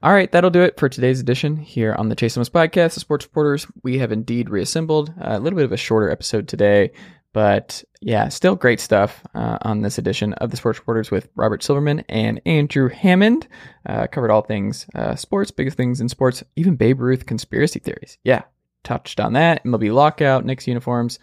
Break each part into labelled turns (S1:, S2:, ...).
S1: All right, that'll do it for today's edition here on the Chase Thomas podcast, the Sports Reporters. We have indeed reassembled a little bit of a shorter episode today, but yeah, still great stuff uh, on this edition of the Sports Reporters with Robert Silverman and Andrew Hammond. Uh, covered all things uh, sports, biggest things in sports, even Babe Ruth conspiracy theories. Yeah, touched on that. MLB lockout, Knicks uniforms,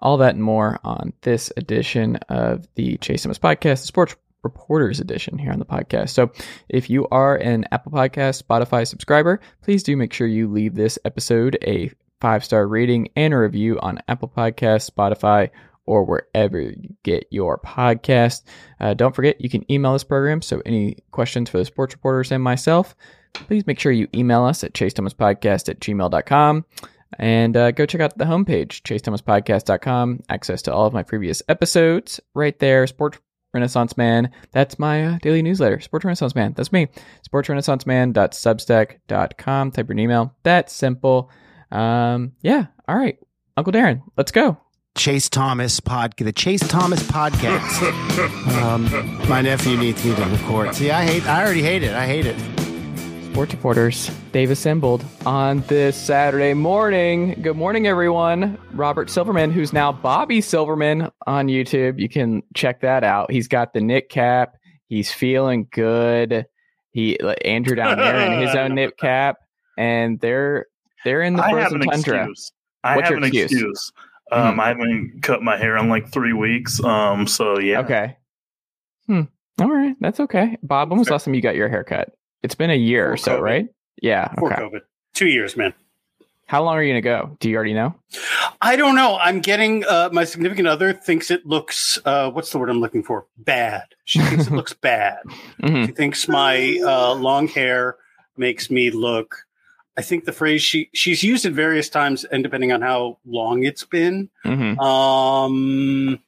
S1: all that and more on this edition of the Chase Thomas podcast, the Sports Reporters Edition here on the podcast. So, if you are an Apple Podcast, Spotify subscriber, please do make sure you leave this episode a five star rating and a review on Apple Podcasts, Spotify, or wherever you get your podcast. Uh, don't forget, you can email this program. So, any questions for the sports reporters and myself, please make sure you email us at chasethomaspodcast at gmail.com. And uh, go check out the homepage, chasethomaspodcast.com. Access to all of my previous episodes right there. Sports Renaissance Man. That's my uh, daily newsletter. Sports Renaissance Man. That's me. SportsRenaissanceMan.substack.com. Type your email. That's simple. Um, yeah. All right. Uncle Darren, let's go.
S2: Chase Thomas podcast, the Chase Thomas podcast. um, my nephew needs me to record. See, I hate. I already hate it. I hate it.
S1: Sports reporters, they've assembled on this Saturday morning. Good morning, everyone. Robert Silverman, who's now Bobby Silverman on YouTube. You can check that out. He's got the knit cap. He's feeling good. He Andrew down there in his own knit cap, and they're they're in the
S3: I have
S1: frozen
S3: an
S1: tundra.
S3: excuse. I
S1: What's
S3: have an
S1: excuse?
S3: excuse. Um,
S1: Mhm.
S3: I haven't cut my hair in like three weeks. Um, so yeah.
S1: Okay. Hmm. All right. That's okay. Bob, when was the last time you got your haircut? It's been a year or so,
S4: COVID.
S1: right? Yeah.
S4: Before
S1: Okay.
S4: COVID. Two years, man.
S1: How long are you gonna go? Do you already know?
S4: I don't know. I'm getting uh, my significant other thinks it looks. Uh, what's the word I'm looking for? Bad. She thinks it looks bad.
S1: hmm
S4: She thinks my uh, long hair makes me look. I think the phrase she she's used it various times, and depending on how long it's been.
S1: hmm
S4: Um,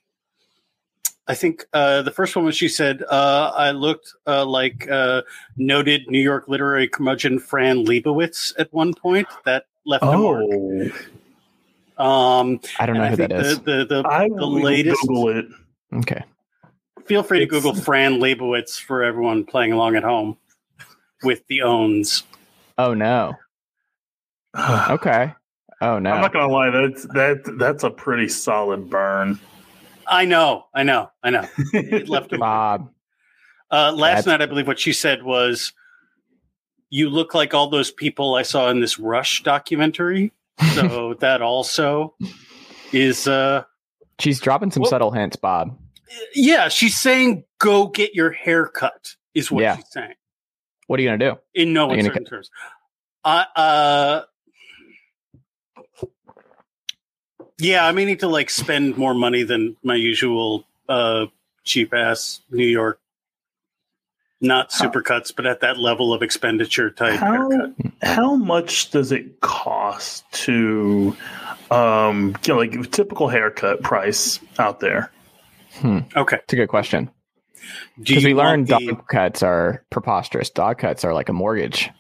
S4: I think uh, the first one was she said uh, I looked uh, like uh, noted New York literary curmudgeon Fran Lebowitz at one point. That left a mark.
S3: Oh,
S4: Um,
S1: I don't know
S4: I
S1: who that is.
S4: The, the, the,
S3: I
S4: the latest.
S3: Google it.
S1: Okay.
S4: Feel free to Google Fran Lebowitz for everyone playing along at home with the owns.
S1: Oh no. Okay. Oh no.
S3: I'm not gonna lie. That's that that's a pretty solid burn.
S4: I know, I know, I know. It left.
S1: Bob.
S4: Uh, last
S1: That's-
S4: night, I believe what she said was, "You look like all those people I saw in this Rush documentary." So that also is, uh,
S1: She's dropping some
S4: Well-
S1: subtle hints, Bob.
S4: yeah. She's saying, "Go get your hair cut," is what
S1: Yeah.
S4: she's saying
S1: What are you gonna do?
S4: in no
S1: Are you gonna
S4: uncertain terms. Uh, uh, yeah, I'm meaning to like spend more money than my usual uh, cheap ass New York. Not super cuts, but at that level of expenditure type
S3: How
S4: haircut.
S3: how much does it cost to um you know like typical haircut price out there?
S4: Okay.
S1: It's a good question. Because we learned
S4: the-
S1: dog cuts are preposterous. Dog cuts are like a mortgage.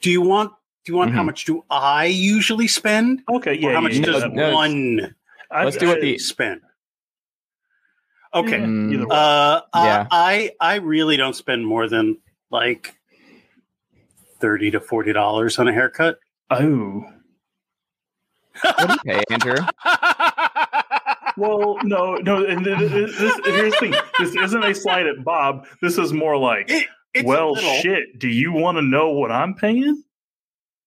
S4: Do you want? Do you want? How
S1: Mhm.
S4: much do I usually spend?
S3: Okay,
S4: Or
S3: yeah.
S4: how much
S3: yeah,
S4: does.
S1: No,
S4: one
S3: I-
S1: Let's do what
S3: I-
S1: the-
S4: spend? Okay.
S3: yeah,
S1: Mm.
S4: Uh,
S1: Yeah.
S4: I I really don't spend more than like thirty to forty dollars on a haircut.
S3: oh.
S1: What do you pay, Andrew?
S3: Well, no, no. And th- th- this, here's the thing: this isn't a slight at Bob. This is more like,
S4: It-
S3: well,
S4: little-
S3: shit. Do you want to know what I'm paying?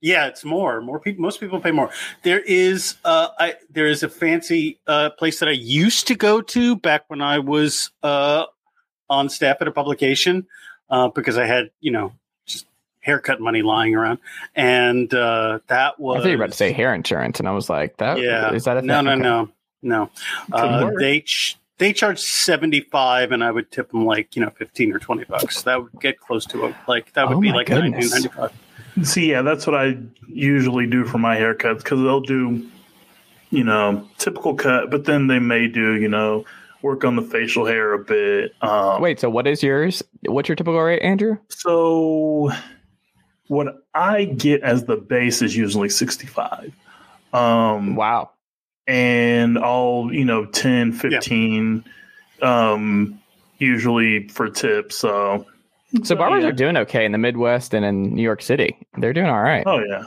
S4: Yeah, it's more. More people. Most people pay more. There is, uh, I there is a fancy uh, place that I used to go to back when I was uh, on staff at a publication uh, because I had you know just haircut money lying around, and uh, that was.
S1: I thought you were about to say hair insurance, and I was like, "That
S4: Yeah.
S1: is that a thing?
S4: No, no,
S1: Okay.
S4: no, no. Uh, they ch- they charge seventy five, and I would tip them like you know fifteen or twenty bucks. That would get close to a like that would
S1: Oh
S4: be like nineteen
S1: goodness.
S4: ninety five.
S3: See, yeah, that's what I usually do for my haircuts because they'll do, you know, typical cut, but then they may do, you know, work on the facial hair a bit. Um,
S1: Wait, so what is yours? What's your typical rate, Andrew?
S3: So, what I get as the base is usually 65. Um,
S1: Wow.
S3: and all you know 10 15 um usually for tips so
S1: So barbers
S3: yeah.
S1: are doing okay in the Midwest and in New York City. They're doing all right.
S3: Oh yeah.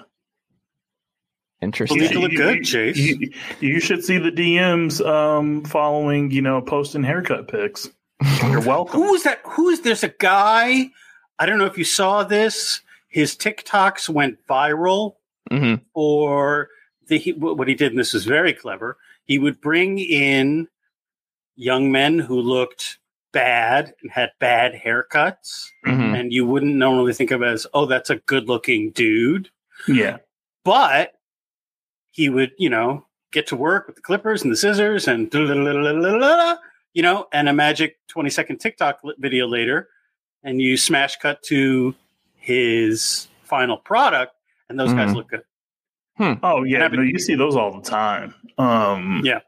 S1: Interesting.
S4: Well, they look good, Chase.
S3: You, you should see the DMs um, following, you know, posting haircut pics. You're welcome.
S4: who is that? Who is there's a guy? I don't know if you saw this. His TikToks went viral
S1: Mhm.
S4: or the, he, what he did, and this was very clever. He would bring in young men who looked bad and had bad haircuts,
S1: Mhm.
S4: and you wouldn't normally think of as, oh, that's a good looking dude.
S3: Yeah.
S4: But he would, you know, get to work with the clippers and the scissors and you know, and a magic 20 second TikTok video later, and you smash cut to his final product, and those guys
S1: Mhm.
S4: look good.
S3: Oh yeah. No, you see those all the time. Um,
S4: Yeah.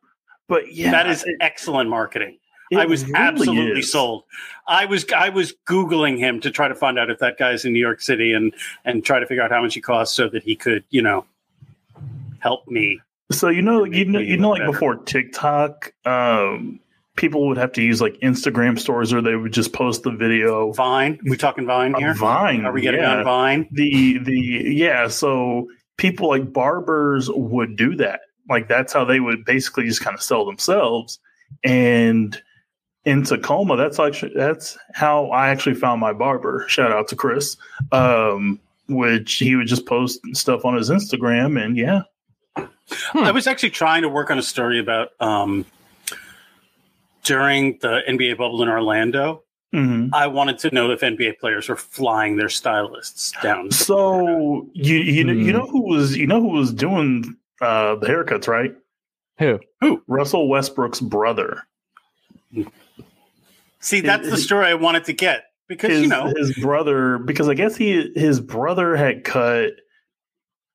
S3: But yeah,
S4: that is excellent marketing.
S3: It
S4: I was
S3: really
S4: absolutely
S3: is.
S4: sold. I was I was googling him to try to find out if that guy's in New York City and and try to figure out how much he costs so that he could you know help me.
S3: So you know, you know, you know, like
S4: better.
S3: before TikTok, um, people would have to use like Instagram stories or they would just post the video.
S4: Vine, we talking Vine here?
S3: Vine,
S4: Are we getting
S3: yeah.
S4: on Vine?
S3: the the yeah so people like barbers would do that like that's how they would basically just kind of sell themselves and in tacoma that's actually that's how i actually found my barber shout out to chris um which he would just post stuff on his instagram and yeah
S1: Hmm.
S4: I was actually trying to work on a story about um, during the NBA bubble in Orlando.
S3: Mhm.
S4: I wanted to know if NBA players were flying their stylists down.
S3: so you you know you
S1: Hmm.
S3: know who was you know who was doing uh the haircuts right
S1: Who? Who?
S3: russell westbrook's brother
S4: See, that's the story I wanted to get because
S3: his,
S4: you know
S3: his brother because I guess he his brother had cut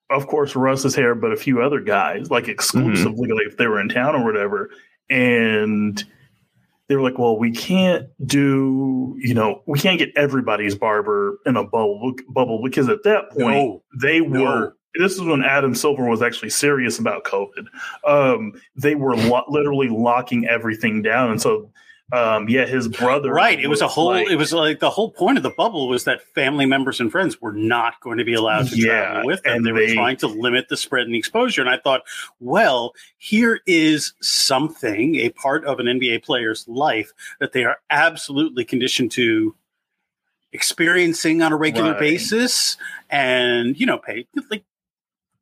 S3: of course Russ's hair but a few other guys like exclusively like if they were in town or whatever and they were like well we can't do you know we can't get everybody's barber in a bubble bubble because at that point
S4: no,
S3: they
S4: No.
S3: were this is when Adam Silver was actually serious about COVID. Um, they were lo- literally locking everything down, and so um, yeah, his brother.
S4: right? It was a whole.
S3: like-
S4: it was like the whole point of the bubble was that family members and friends were not going to be allowed to
S3: Yeah,
S4: travel with them.
S3: and
S4: They were trying to limit the spread and the exposure. And I thought, well, here is something, a part of an NBA player's life that they are absolutely conditioned to experiencing on a regular
S3: Right.
S4: basis, and you know, pay like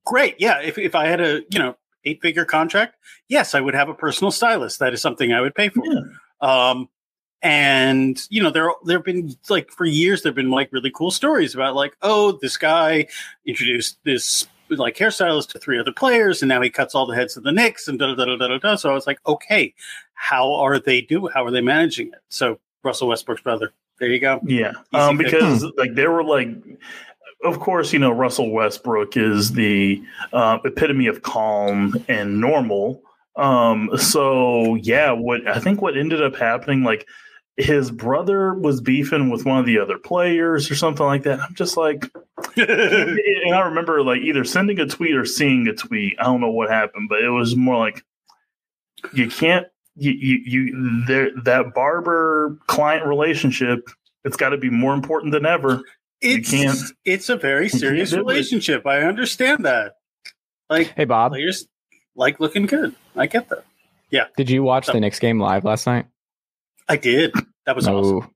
S4: great. Yeah, if if I had a you know eight figure contract, yes, I would have a personal stylist. That is something I would pay for.
S3: Yeah.
S4: Um, and you know, there there have been like for years there've been like really cool stories about like, oh, this guy introduced this like hairstylist to three other players, and now he cuts all the heads of the Knicks and da da da da da da. So I was like, okay, how are they do? How are they managing it? So Russell Westbrook's brother. There you go.
S3: Yeah, um, because like they were like, of course, you know Russell Westbrook is the uh, epitome of calm and normal. Um, so yeah, what I think what ended up happening, like his brother was beefing with one of the other players or something like that. I'm just like, and I remember like either sending a tweet or seeing a tweet. I don't know what happened, but it was more like you can't you you, you there that barber client relationship. It's got to be more important than ever.
S4: it's
S3: can't-
S4: it's a very serious
S3: do it.
S4: relationship. I understand that. Like
S1: Hey Bob,
S4: players like looking good. I get that. Yeah.
S1: Did you watch the Knicks game live last night?
S4: I did. That was awesome.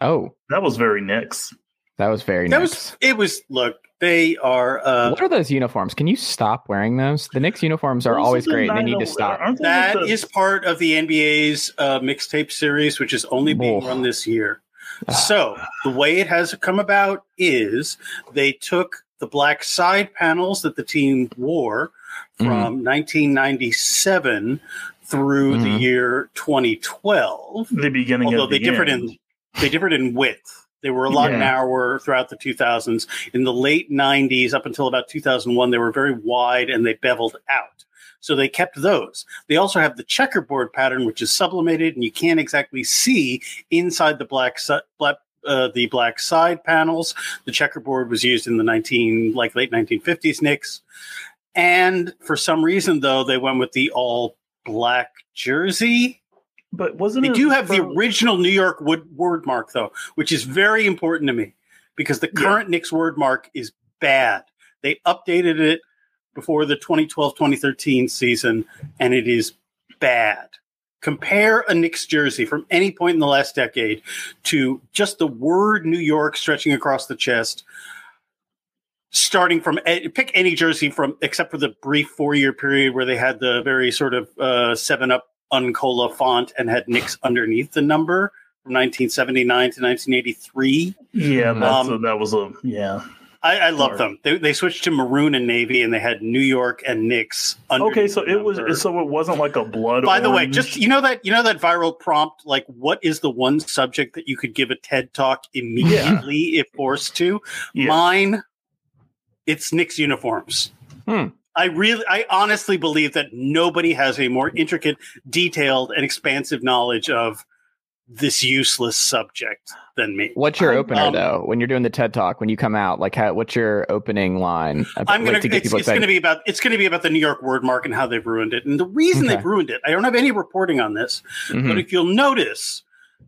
S1: Oh,
S3: That was very Knicks.
S1: that was very
S4: That
S1: nice.
S4: was it was look, they are uh
S1: what are those uniforms? Can you stop wearing those? The Knicks uniforms are always
S3: the
S1: great. They need to stop.
S3: aren't they
S4: that
S3: with the-
S4: is part of the NBA's uh, mixtape series, which is only being
S1: Oh.
S4: run this year.
S1: Ah.
S4: So the way it has come about is they took the black side panels that the team wore
S1: Mm-hmm.
S4: from 1997 through the
S1: Mhm.
S4: year 2012.
S3: the beginning.
S4: although
S3: of
S4: they
S3: the
S4: differed
S3: end.
S4: in they differed in width. They were a lot
S1: Yeah.
S4: narrower throughout the 2000s. In the late 90s, up until about 2001, they were very wide and they beveled out. So they kept those. They also have the checkerboard pattern, which is sublimated, and you can't exactly see inside the black si- black. Uh, the black side panels. The checkerboard was used in the 19 like late 1950s Knicks, and for some reason though they went with the all black jersey
S3: But wasn't
S4: They do have the original New York wood, word mark though, which is very important to me because the
S3: Yeah.
S4: current Knicks word mark is bad. They updated it before the 2012-2013 season and it is bad. Compare a Knicks jersey from any point in the last decade to just the word New York stretching across the chest. Starting from pick any jersey from except for the brief four year period where they had the very sort of uh, seven up Uncola font and had Knicks underneath the number from 1979 to 1983.
S3: Yeah, that's
S4: Um,
S3: a, that was a yeah.
S4: I, I love them. They, they switched to maroon and navy, and they had New York and Knicks.
S3: Okay, so it was so it wasn't like a blood.
S4: By the way, just you know that you know that viral prompt, like what is the one subject that you could give a TED talk immediately if forced to?
S3: yeah.
S4: Mine, it's Knicks uniforms.
S1: Hmm.
S4: I really, I honestly believe that nobody has a more intricate, detailed, and expansive knowledge of this useless subject than me.
S1: What's your
S3: I-
S1: opener
S4: um,
S1: though? When you're doing the TED talk, when you come out, like, how, what's your opening line?
S4: I'm gonna.
S1: to get
S4: It's,
S1: people
S4: it's going to be about. It's going to be about the New York word mark and how they've ruined it. And the reason
S1: Okay.
S4: they've ruined it, I don't have any reporting on this,
S1: Mhm.
S4: but if you'll notice,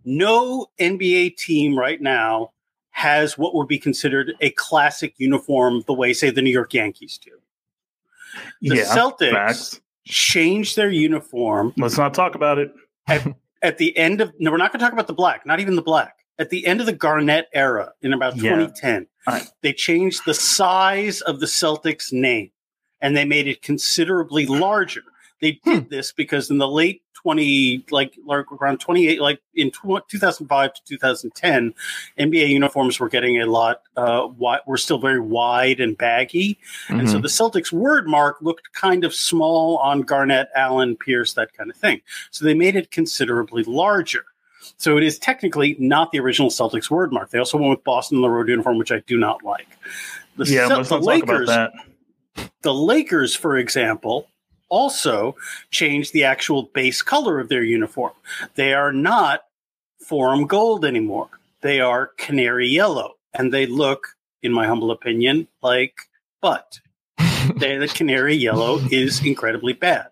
S4: no NBA team right now has what would be considered a classic uniform, the way, say, the New York Yankees do. The
S3: yeah,
S4: Celtics
S3: facts.
S4: changed their uniform
S3: Let's not talk about it.
S4: at the end of. No, we're not going to talk about the black. Not even the black. At the end of the Garnett era, in about
S3: Yeah.
S4: 2010,
S3: I-
S4: they changed the size of the Celtics name and they made it considerably larger. They
S3: Hmm.
S4: did this because in the late 20, like, like around 28, like in tw- 2005 to 2010, NBA uniforms were getting a lot, uh, wi- were still very wide and baggy. And so
S1: Mhm.
S4: the Celtics word mark looked kind of small on Garnett, Allen, Pierce, that kind of thing. So they made it considerably larger. So it is technically not the original Celtics word mark. They also went with Boston on the road uniform, which I do not like. The,
S3: yeah,
S4: Cel-
S3: let's
S4: the
S3: not talk about
S4: Lakers,
S3: that.
S4: the Lakers, for example, also changed the actual base color of their uniform. They are not forum gold anymore. They are canary yellow, and they look, in my humble opinion, like butt. the canary yellow is incredibly bad.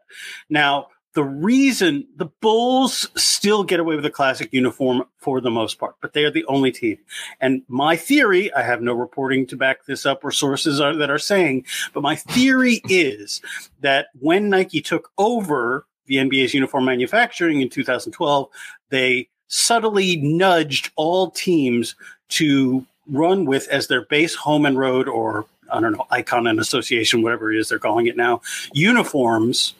S4: Now, the reason the Bulls still get away with a classic uniform for the most part, but they are the only team. And my theory, I have no reporting to back this up or sources are, that are saying, but my theory is that when Nike took over the NBA's uniform manufacturing in 2012, they subtly nudged all teams to run with as their base home and road or I don't know, icon and association, whatever it is they're calling it now, uniforms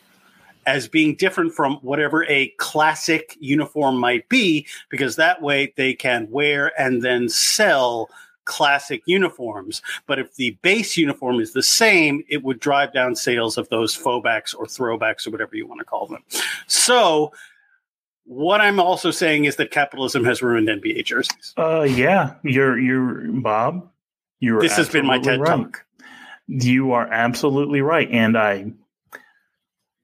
S4: as being different from whatever a classic uniform might be, because that way they can wear and then sell classic uniforms. But if the base uniform is the same, it would drive down sales of those faux or throwbacks or whatever you want to call them. So, what I'm also saying is that capitalism has ruined NBA jerseys.
S3: Uh, yeah, you're you're Bob. You're
S4: This has been my TED
S3: right.
S4: talk.
S3: You are absolutely right, and I.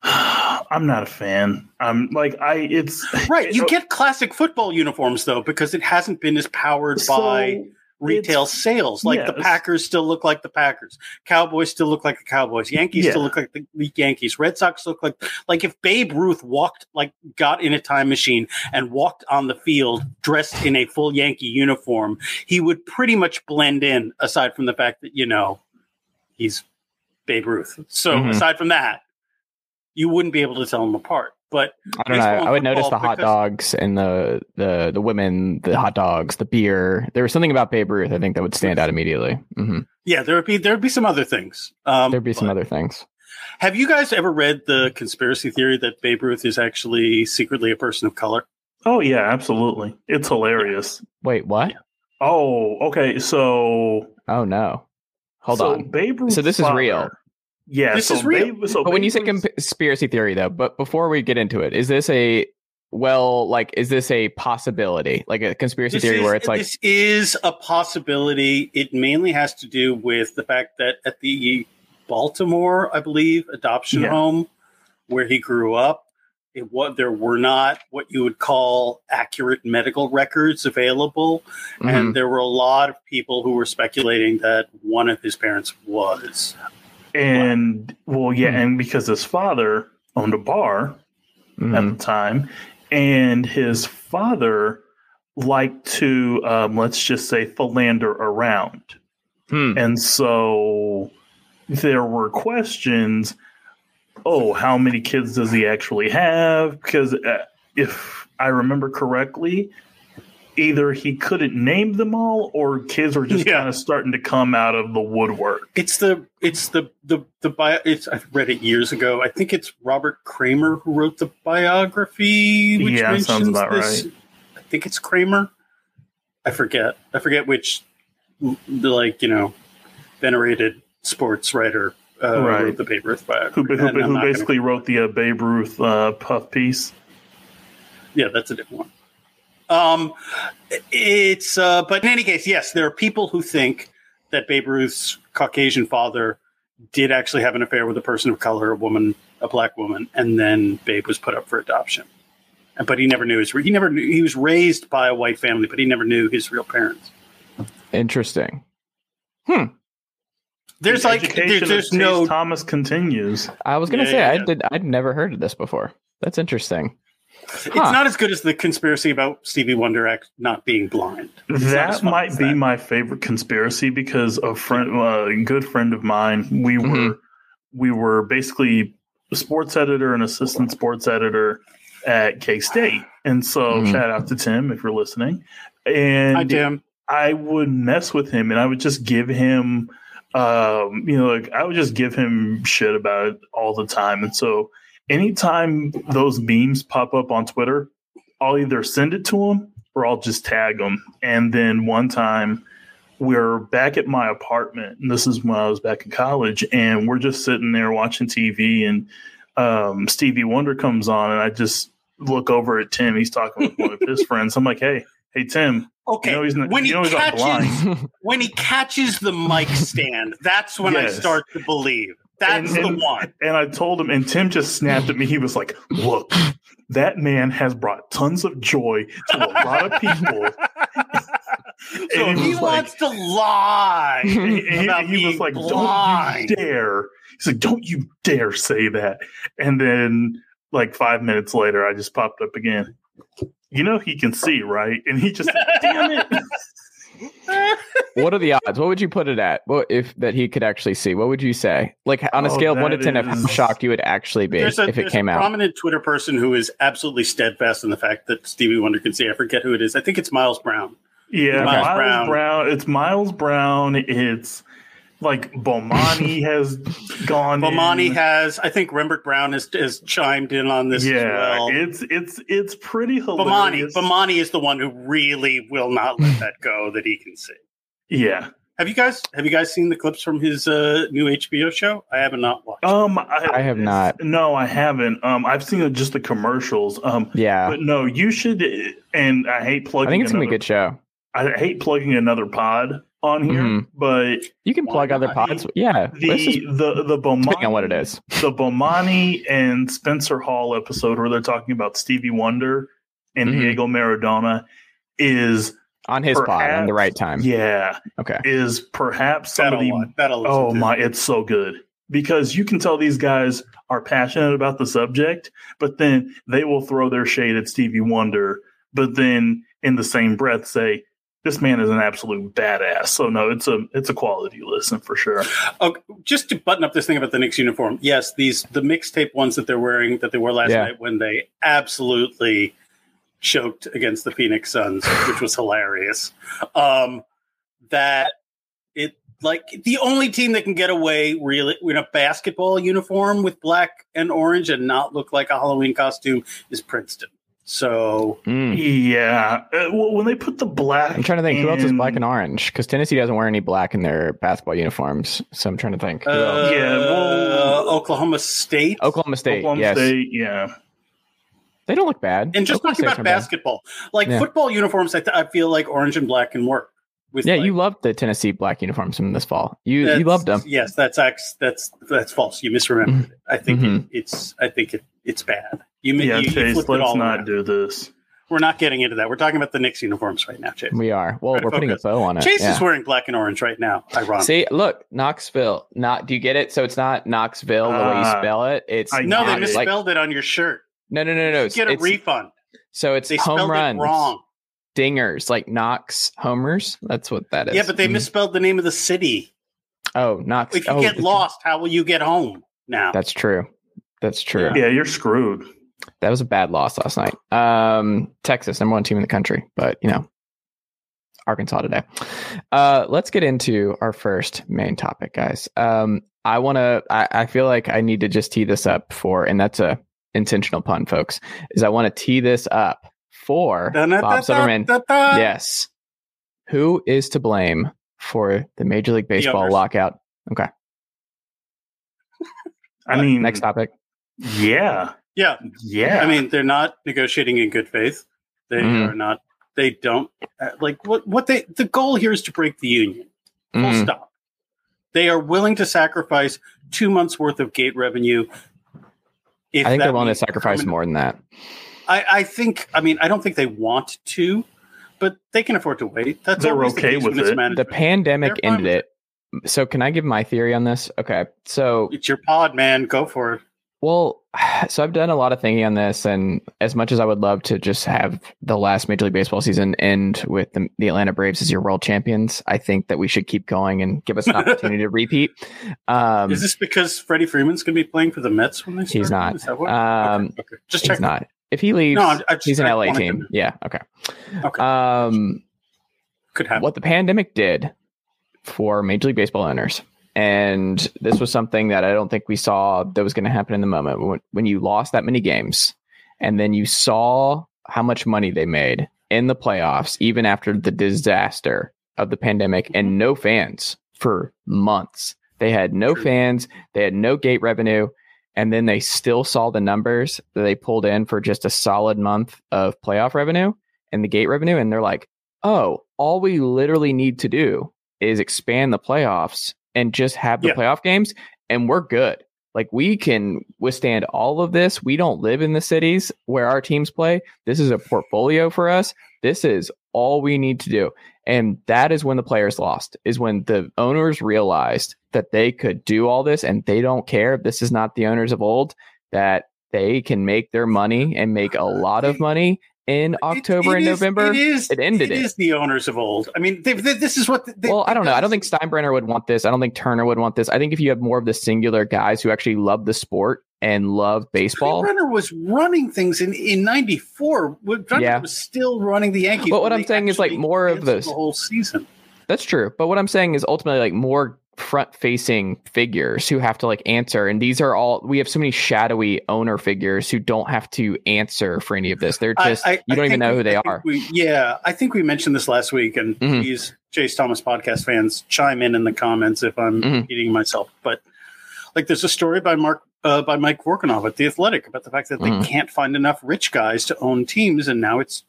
S3: I'm not a fan. I'm like I. It's
S4: Right. You get classic football uniforms though, because it hasn't been as powered by retail sales. Like the. Packers still look like the Packers. Cowboys still look like the Cowboys. Yankees
S3: Yeah.
S4: still look like the Yankees. Red Sox look like like if Babe Ruth walked like got in a time machine and walked on the field dressed in a full Yankee uniform, he would pretty much blend in aside from the fact that, you know, he's Babe Ruth. So
S1: Mhm.
S4: aside from that, you wouldn't be able to tell them apart. But
S1: I don't know. I would notice the hot
S4: because-
S1: dogs and the, the the women, the hot dogs, the beer. There was something about Babe Ruth I think that would stand out immediately. hmm
S4: yeah, there would be there would be some other things. Um,
S1: There'd be some other things.
S4: Have you guys ever read the conspiracy theory that Babe Ruth is actually secretly a person of color?
S3: Oh yeah, absolutely. It's hilarious.
S1: Wait, what?
S3: Oh, okay. So
S1: Oh no, hold
S3: so
S1: on.
S3: Babe Ruth's
S1: So this is
S3: father-
S1: real.
S3: Yeah,
S4: This
S3: so
S4: is real.
S3: Babe, so
S1: But when you say conspiracy theory, though, but before we get into it, is this a well, like, is this a possibility, like a conspiracy
S4: This
S1: theory
S4: is,
S1: where it's like,
S4: this is a possibility. It mainly has to do with the fact that at the Baltimore, I believe, adoption
S3: Yeah.
S4: home where he grew up, it was there were not what you would call accurate medical records available,
S1: mhm,
S4: and there were a lot of people who were speculating that one of his parents was.
S3: And well, yeah,
S1: Hmm.
S3: and because his father owned a bar
S1: mhm.
S3: at the time, and his father liked to, um, let's just say, philander around.
S1: Hmm.
S3: And so there were questions oh, how many kids does he actually have? Because uh, if I remember correctly, either he couldn't name them all or kids were just
S4: Yeah.
S3: kind of starting to come out of the woodwork.
S4: It's the it's the the the bio. It's I read it years ago. I think it's Robert Creamer who wrote the biography. Which
S3: Yeah,
S4: mentions
S3: sounds about
S4: this. I think it's Creamer. I forget. I forget which, the like you know, venerated sports writer uh,
S3: Right.
S4: wrote the Babe Ruth
S3: Who,
S4: biography.
S3: who, who
S4: not
S3: basically wrote the uh, Babe Ruth uh, puff piece.
S4: Yeah, that's a different one. Um, it's uh, but in any case, yes, there are people who think that Babe Ruth's Caucasian father did actually have an affair with a person of color, a woman, a black woman, and then Babe was put up for adoption. And- But he never knew his. He never knew he was raised by a white family, but he never knew his real parents.
S1: Interesting. Hmm.
S4: There's
S3: The
S4: like
S3: education
S4: there's, there's no
S3: Thomas continues.
S1: I was gonna
S4: Yeah,
S1: say
S4: yeah,
S1: I
S4: yeah.
S1: did. I'd never heard of this before. That's interesting.
S4: It's not as good as the conspiracy about Stevie Wonder act not being blind. It's
S3: That might be
S4: that.
S3: my favorite conspiracy because a friend, uh, a good friend of mine, we
S1: Mhm.
S3: were we were basically a sports editor and assistant sports editor at K State, and so
S1: Mhm.
S3: shout out to Tim if you're listening. And
S4: Hi, Tim.
S3: I would mess with him and I would just give him, um, you know, like I would just give him shit about it all the time. And so anytime those memes pop up on Twitter, I'll either send it to him or I'll just tag him. And then one time we're back at my apartment, and this is when I was back in college, and we're just sitting there watching TV, and um, Stevie Wonder comes on, and I just look over at Tim. He's talking with one of his friends. I'm like, hey, hey, Tim,
S4: Okay,
S3: you know he's not,
S4: when
S3: you
S4: he
S3: know
S4: catches when he catches the mic stand, that's when I start to believe. That's
S3: And-
S4: the one.
S3: And I told him, and Tim just snapped at me. He was like, look, that man has brought tons of joy to a lot of people.
S4: So he,
S3: he was like-
S4: wants to lie.
S3: And he, he was like,
S4: blind.
S3: "Don't you dare!" He's like, "Don't you dare say that!" And then, like five minutes later, I just popped up again. You know he can see, right? And he just, damn it!
S1: what are the odds? What would you put it at? What if that he could actually see? What would you say? Like on a
S3: Oh,
S1: scale of one to ten, of how
S3: is-
S1: shocked you would actually be
S4: a,
S1: if it came
S4: a
S1: out.
S4: prominent Twitter person who is absolutely steadfast in the fact that Stevie Wonder can see. I forget who it is. I think it's Miles Brown.
S3: Yeah,
S4: Miles
S3: Miles,
S4: Brown.
S3: Brown. It's Miles Brown. It's like Bomani has gone.
S4: Bomani
S3: in.
S4: has, I think Rembert Browne has, has chimed in on this
S3: yeah,
S4: as well.
S3: it's it's it's pretty
S4: Bomani,
S3: hilarious.
S4: Bomani Bomani is the one who really will not let that go that he can see.
S3: yeah.
S4: Have you guys have you guys seen the clips from his uh, new HBO show? I have not watched.
S3: Um, I,
S1: I have not.
S3: No, I haven't. Um, I've seen just the commercials. Um,
S1: Yeah,
S3: but no, you should. And I hate plugging.
S1: I think it's gonna be a good show.
S3: I hate plugging another pod on here,
S1: Mhm.
S3: but
S1: You can plug other pods. Yeah,
S3: the
S1: this is
S3: the the Bomani,
S1: depending on what it is.
S3: the Bomani and Spencer Hall episode where they're talking about Stevie Wonder and
S1: Mhm.
S3: Diego Maradona is
S1: On his pod on the right time.
S3: yeah
S1: Okay.
S3: is perhaps some
S4: that'll
S3: of the.
S4: That'll
S3: Oh
S4: to.
S3: my, it's so good because you can tell these guys are passionate about the subject, but then they will throw their shade at Stevie Wonder, but then in the same breath say this man is an absolute badass. So no, it's a it's a quality listen for sure.
S4: Oh, just to button up this thing about the Knicks uniform. Yes, these the mixtape ones that they're wearing that they wore last
S1: Yeah.
S4: night when they absolutely choked against the Phoenix Suns, which was hilarious. Um, that it like the only team that can get away really in a basketball uniform with black and orange and not look like a Halloween costume is Princeton. So
S1: Mm.
S3: Yeah, uh, well, when they put the black,
S1: I'm trying to think who else is black and orange because Tennessee doesn't wear any black in their basketball uniforms. So I'm trying to think. Who
S4: uh,
S1: else?
S3: Yeah, well-
S4: Oklahoma State.
S1: Oklahoma State.
S3: Oklahoma
S1: yes,
S3: State, yeah,
S1: they don't look bad.
S4: And just
S1: Oklahoma
S4: talking
S1: State's
S4: about
S1: not bad.
S4: basketball, like
S1: Yeah.
S4: football uniforms, I, th- I feel like orange and black can work. With
S1: Yeah,
S4: like,
S1: you loved the Tennessee black uniforms from this fall. You you loved them.
S4: Yes, that's that's that's false. You misremembered it. I think
S1: Mhm.
S4: it, it's I think it, it's bad. You, mi-
S3: yeah.
S4: you, you
S3: Chase,
S4: flipped it
S3: let's not
S4: around.
S3: do this.
S4: We're not getting into that. We're talking about the Knicks uniforms right now, Chase.
S1: We are. Well, we're putting a bow on it.
S4: Chase
S1: yeah.
S4: is wearing black and orange right now. Ironically.
S1: See, look, Knoxville. Not do you get it? So it's not Knoxville the way you
S3: Ah,
S1: spell it. It's
S3: I
S4: no, they
S3: get it.
S1: like
S4: misspelled it on your shirt.
S1: no, no, no, no. It's,
S4: Get a
S1: it's-
S4: refund.
S1: So it's
S4: They
S1: home
S4: spelled
S1: runs,
S4: it wrong.
S1: Dingers, like Knox homers. That's what that is.
S4: Yeah, but they
S1: Mhm.
S4: misspelled the name of the city.
S1: Oh, Knox.
S4: If you
S1: oh,
S4: get lost, how will you get home now?
S1: That's true. That's true.
S3: Yeah, you're screwed.
S1: That was a bad loss last night. Um, Texas, number one team in the country, but you know, Arkansas today. Uh, let's get into our first main topic, guys. Um, I want to. I, I feel like I need to just tee this up for, and that's a intentional pun, folks. Is I want to tee this up for Bob Silverman. Yes. Who is to blame for the Major League Baseball lockout? Okay.
S3: I mean,
S1: Next topic.
S3: yeah,
S4: Yeah,
S3: yeah.
S4: I mean, they're not negotiating in good faith. They
S1: Mhm.
S4: are not. They don't uh, like what. What they. The goal here is to break the union. Full
S1: Mhm.
S4: stop. They are willing to sacrifice two months worth of gate revenue. If
S1: I think they're willing to sacrifice
S4: permanent-
S1: more than that.
S4: I, I think. I mean, I don't think they want to, but they can afford to wait. That's
S3: They're
S4: always the
S3: okay with
S4: when it's
S3: it.
S1: The pandemic
S4: They're
S1: ended
S4: with
S1: it. So can I give my theory on this? Okay. So
S4: It's your pod, man. Go for it.
S1: well, so I've done a lot of thinking on this, and as much as I would love to just have the last Major League Baseball season end with the, the Atlanta Braves as your world champions, I think that we should keep going and give us an opportunity to repeat. Um,
S4: Is this because Freddie Freeman's going to be playing for the Mets when they start?
S1: He's not.
S4: Is that what?
S1: Um,
S4: okay, okay. Just
S1: he's
S4: check.
S1: not. If he leaves,
S4: No, I just-
S1: he's an
S4: I
S1: LA
S4: wanted to
S1: team. Yeah. Okay.
S4: Okay.
S1: Um,
S4: Could happen.
S1: what the pandemic did for Major League Baseball owners. And this was something that I don't think we saw that was going to happen in the moment when, when you lost that many games and then you saw how much money they made in the playoffs, even after the disaster of the pandemic and no fans for months. They had no
S4: True.
S1: fans, they had no gate revenue, and then they still saw the numbers that they pulled in for just a solid month of playoff revenue and the gate revenue. And they're like, oh, all we literally need to do is expand the playoffs and just have the
S4: Yeah.
S1: playoff games, and we're good. Like we can withstand all of this. We don't live in the cities where our teams play. This is a portfolio for us. This is all we need to do. And that is when the players lost, is when the owners realized that they could do all this and they don't care. If this is not the owners of old, that they can make their money and make a lot of money in
S4: It-
S1: October
S4: it
S1: and
S4: is-
S1: November.
S4: It is.
S1: It ended
S4: It
S1: it.
S4: is the owners of old. I mean, they, they- this is what. They,
S1: well, I don't know. I don't think Steinbrenner would want this. I don't think Turner would want this. I think if you have more of the singular guys who actually love the sport and love baseball.
S4: Renner was running things in in '94. Renner
S1: Yeah.
S4: was still running the Yankees.
S1: But what I'm saying is, like, more of this-
S4: the whole season.
S1: That's true. But what I'm saying is ultimately like more front facing figures who have to like answer. And these are all, we have so many shadowy owner figures who don't have to answer for any of this. They're just,
S4: I-
S1: you don't even know who they are.
S4: we- yeah, I think we mentioned this last week, and
S1: Mhm.
S4: please, Chase Thomas podcast fans, chime in in the comments if I'm
S1: Mhm.
S4: repeating myself. But like, there's a story by Mark. Uh, by Mike Vorkunov at the Athletic about the fact that
S1: Mhm.
S4: they can't find enough rich guys to own teams, and now it's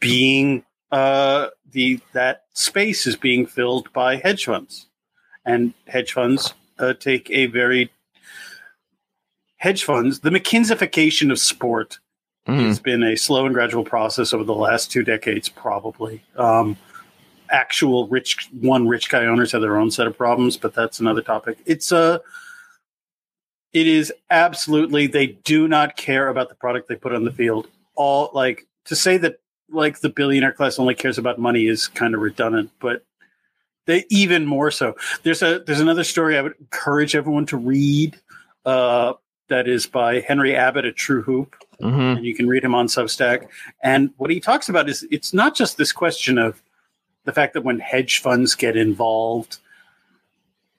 S4: being uh, the that space is being filled by hedge funds, and hedge funds uh, take a very hedge funds the McKinseyfication of sport
S1: Mhm.
S4: it's been a slow and gradual process over the last two decades, probably. Um, actual rich one rich guy owners have their own set of problems, but that's another topic. It's a it is absolutely they do not care about the product they put on the field. All like to say that like the billionaire class only cares about money is kind of redundant, but they even more so. There's a there's another story I would encourage everyone to read. Uh, that is by Henry Abbott at True Hoop
S1: Mhm.
S4: and you can read him on Substack. And what he talks about is it's not just this question of the fact that when hedge funds get involved,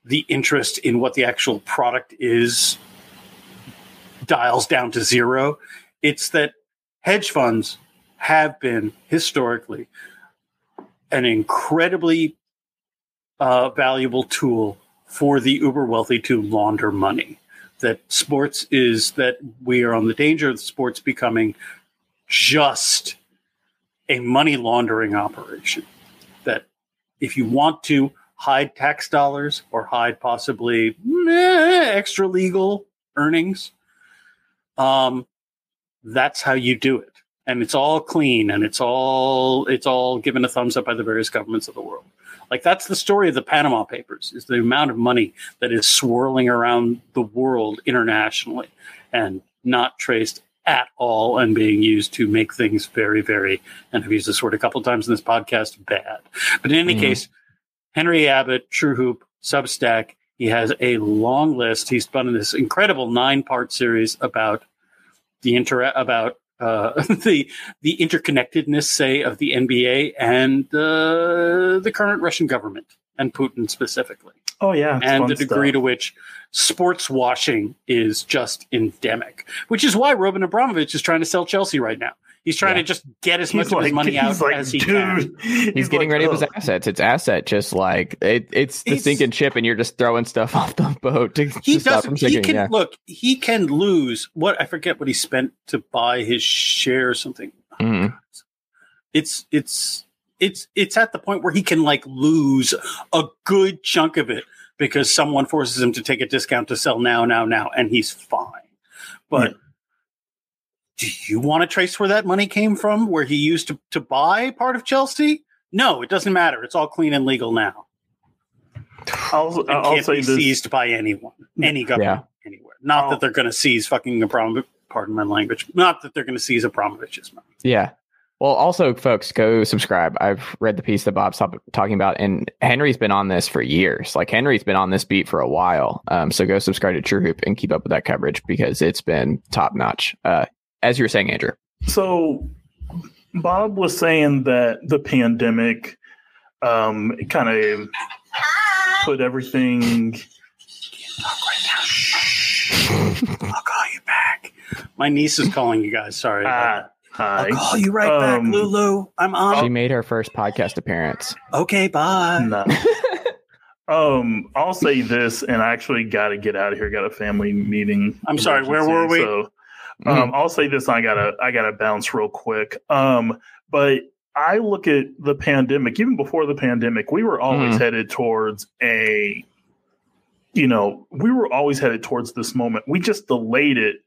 S4: the interest in what the actual product is dials down to zero. It's that hedge funds have been historically an incredibly uh, valuable tool for the uber wealthy to launder money that sports is that we are on the danger of sports becoming just a money laundering operation. That if you want to hide tax dollars or hide possibly meh, extra legal earnings, um, that's how you do it. And it's all clean and it's all it's all given a thumbs up by the various governments of the world. Like that's the story of the Panama Papers is the amount of money that is swirling around the world internationally and not traced at all and being used to make things very, very, and I've used this word a couple times in this podcast, bad. But in any
S1: Mhm.
S4: case, Henry Abbott, True Hoop, Substack, he has a long list. He's spun in this incredible nine part series about the inter about uh, the the interconnectedness, say, of the NBA and uh, the current Russian government and Putin specifically
S3: Oh yeah,
S4: and the degree
S3: stuff.
S4: to which sports washing is just endemic, which is why Roman Abramovich is trying to sell Chelsea right now. He's trying
S1: Yeah.
S4: to just get as
S3: He's
S4: much of his money out
S3: he's like,
S4: as he
S3: dude,
S4: can.
S1: He's, getting
S3: like,
S1: rid of his assets. It's asset, just like it, it's the
S4: He's-
S1: sinking ship, and you're just throwing stuff off the boat to,
S4: He
S1: to stop from
S4: doesn't. He can
S1: yeah.
S4: look. He can lose what I forget what he spent to buy his share or something.
S1: Mhm.
S4: It's it's it's it's at the point where he can like lose a good chunk of it because someone forces him to take a discount to sell now, now, now, and he's fine. But do you want to trace where that money came from, where he used to, to buy part of Chelsea? No, it doesn't matter. It's all clean and legal now.
S3: I'll,
S4: It
S3: I'll
S4: can't
S3: say
S4: be
S3: this.
S4: seized by anyone, any government, anywhere. Not
S3: Oh.
S4: that they're going to seize fucking Abramovich. Pardon my language. Not that they're going to seize Abramovich's money.
S1: Yeah. Well, also, folks, go subscribe. I've read the piece that Bob's talking about, and Henry's been on this for years. Like Henry's been on this beat for a while. Um, so go subscribe to True Hoop and keep up with that coverage because it's been top notch. Uh, as you were saying, Andrew.
S3: So Bob was saying that the pandemic um, kind of put everything.
S4: I'll call you back. My niece is calling you guys. Sorry. about
S3: Ah, hi.
S4: I'll call you right back,
S3: Um,
S4: Lulu. I'm on.
S1: She made her first podcast appearance.
S4: okay, bye.
S3: No. um, I'll say this, and I actually got to get out of here. Got a family meeting.
S4: I'm sorry, where were we?
S3: So, um, I'll say this. I gotta, I gotta bounce real quick. Um, but I look at the pandemic. Even before the pandemic, we were always
S1: Mhm.
S3: headed towards a. You know, we were always headed towards this moment. We just delayed it